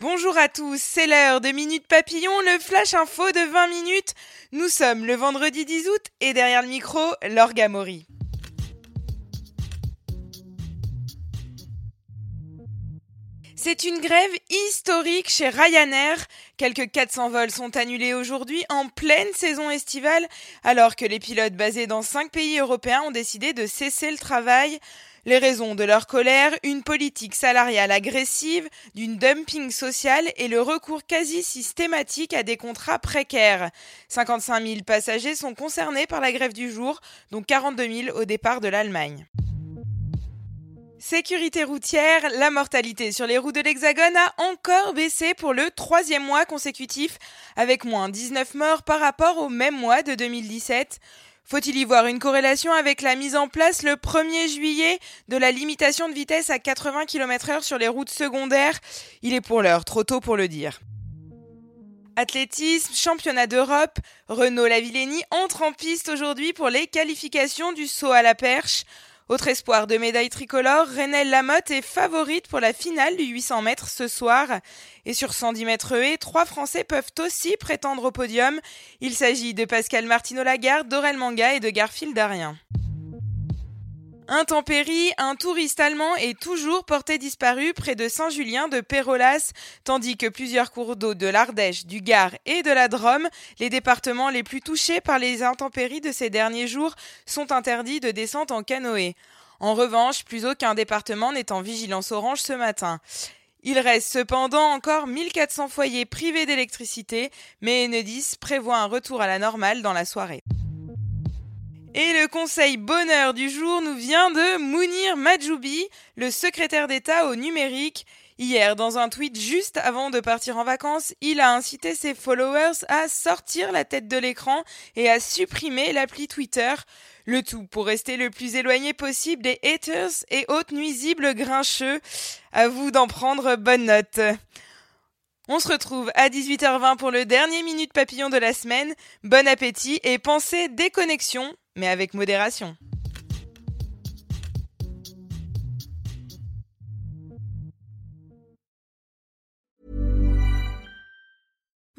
Bonjour à tous, c'est l'heure de Minute Papillon, le flash info de 20 minutes. Nous sommes le vendredi 10 août et derrière le micro, Laure Mori. C'est une grève historique chez Ryanair. Quelques 400 vols sont annulés aujourd'hui en pleine saison estivale, alors que les pilotes basés dans 5 pays européens ont décidé de cesser le travail. Les raisons de leur colère, une politique salariale agressive, d'une dumping social et le recours quasi systématique à des contrats précaires. 55 000 passagers sont concernés par la grève du jour, dont 42 000 au départ de l'Allemagne. Sécurité routière, la mortalité sur les routes de l'Hexagone a encore baissé pour le troisième mois consécutif, avec moins 19 morts par rapport au même mois de 2017. Faut-il y voir une corrélation avec la mise en place le 1er juillet de la limitation de vitesse à 80 km h sur les routes secondaires? Il est pour l'heure trop tôt pour le dire. Athlétisme, championnat d'Europe, Renault Lavillenie entre en piste aujourd'hui pour les qualifications du saut à la perche. Autre espoir de médaille tricolore, Renelle Lamotte est favorite pour la finale du 800 mètres ce soir. Et sur 110 mètres haies, trois Français peuvent aussi prétendre au podium. Il s'agit de Pascal Martino-Lagarde, d'Aurel Manga et de Garfield Darien. Intempérie, un touriste allemand est toujours porté disparu près de Saint-Julien de Pérolas, tandis que plusieurs cours d'eau de l'Ardèche, du Gard et de la Drôme, les départements les plus touchés par les intempéries de ces derniers jours, sont interdits de descente en canoë. En revanche, plus aucun département n'est en vigilance orange ce matin. Il reste cependant encore 1400 foyers privés d'électricité, mais Enedis prévoit un retour à la normale dans la soirée. Et le conseil bonheur du jour nous vient de Mounir Majoubi, le secrétaire d'État au numérique. Hier, dans un tweet juste avant de partir en vacances, il a incité ses followers à sortir la tête de l'écran et à supprimer l'appli Twitter. Le tout pour rester le plus éloigné possible des haters et autres nuisibles grincheux. À vous d'en prendre bonne note. On se retrouve à 18h20 pour le dernier minute papillon de la semaine. Bon appétit et pensez déconnexion mais avec modération.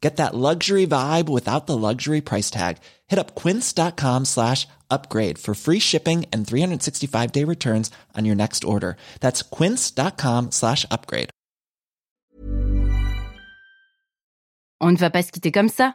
Get that luxury vibe without the luxury price tag. Hit up quince.com slash upgrade for free shipping and 365 day returns on your next order. That's quince.com slash upgrade. On ne va pas se quitter comme ça.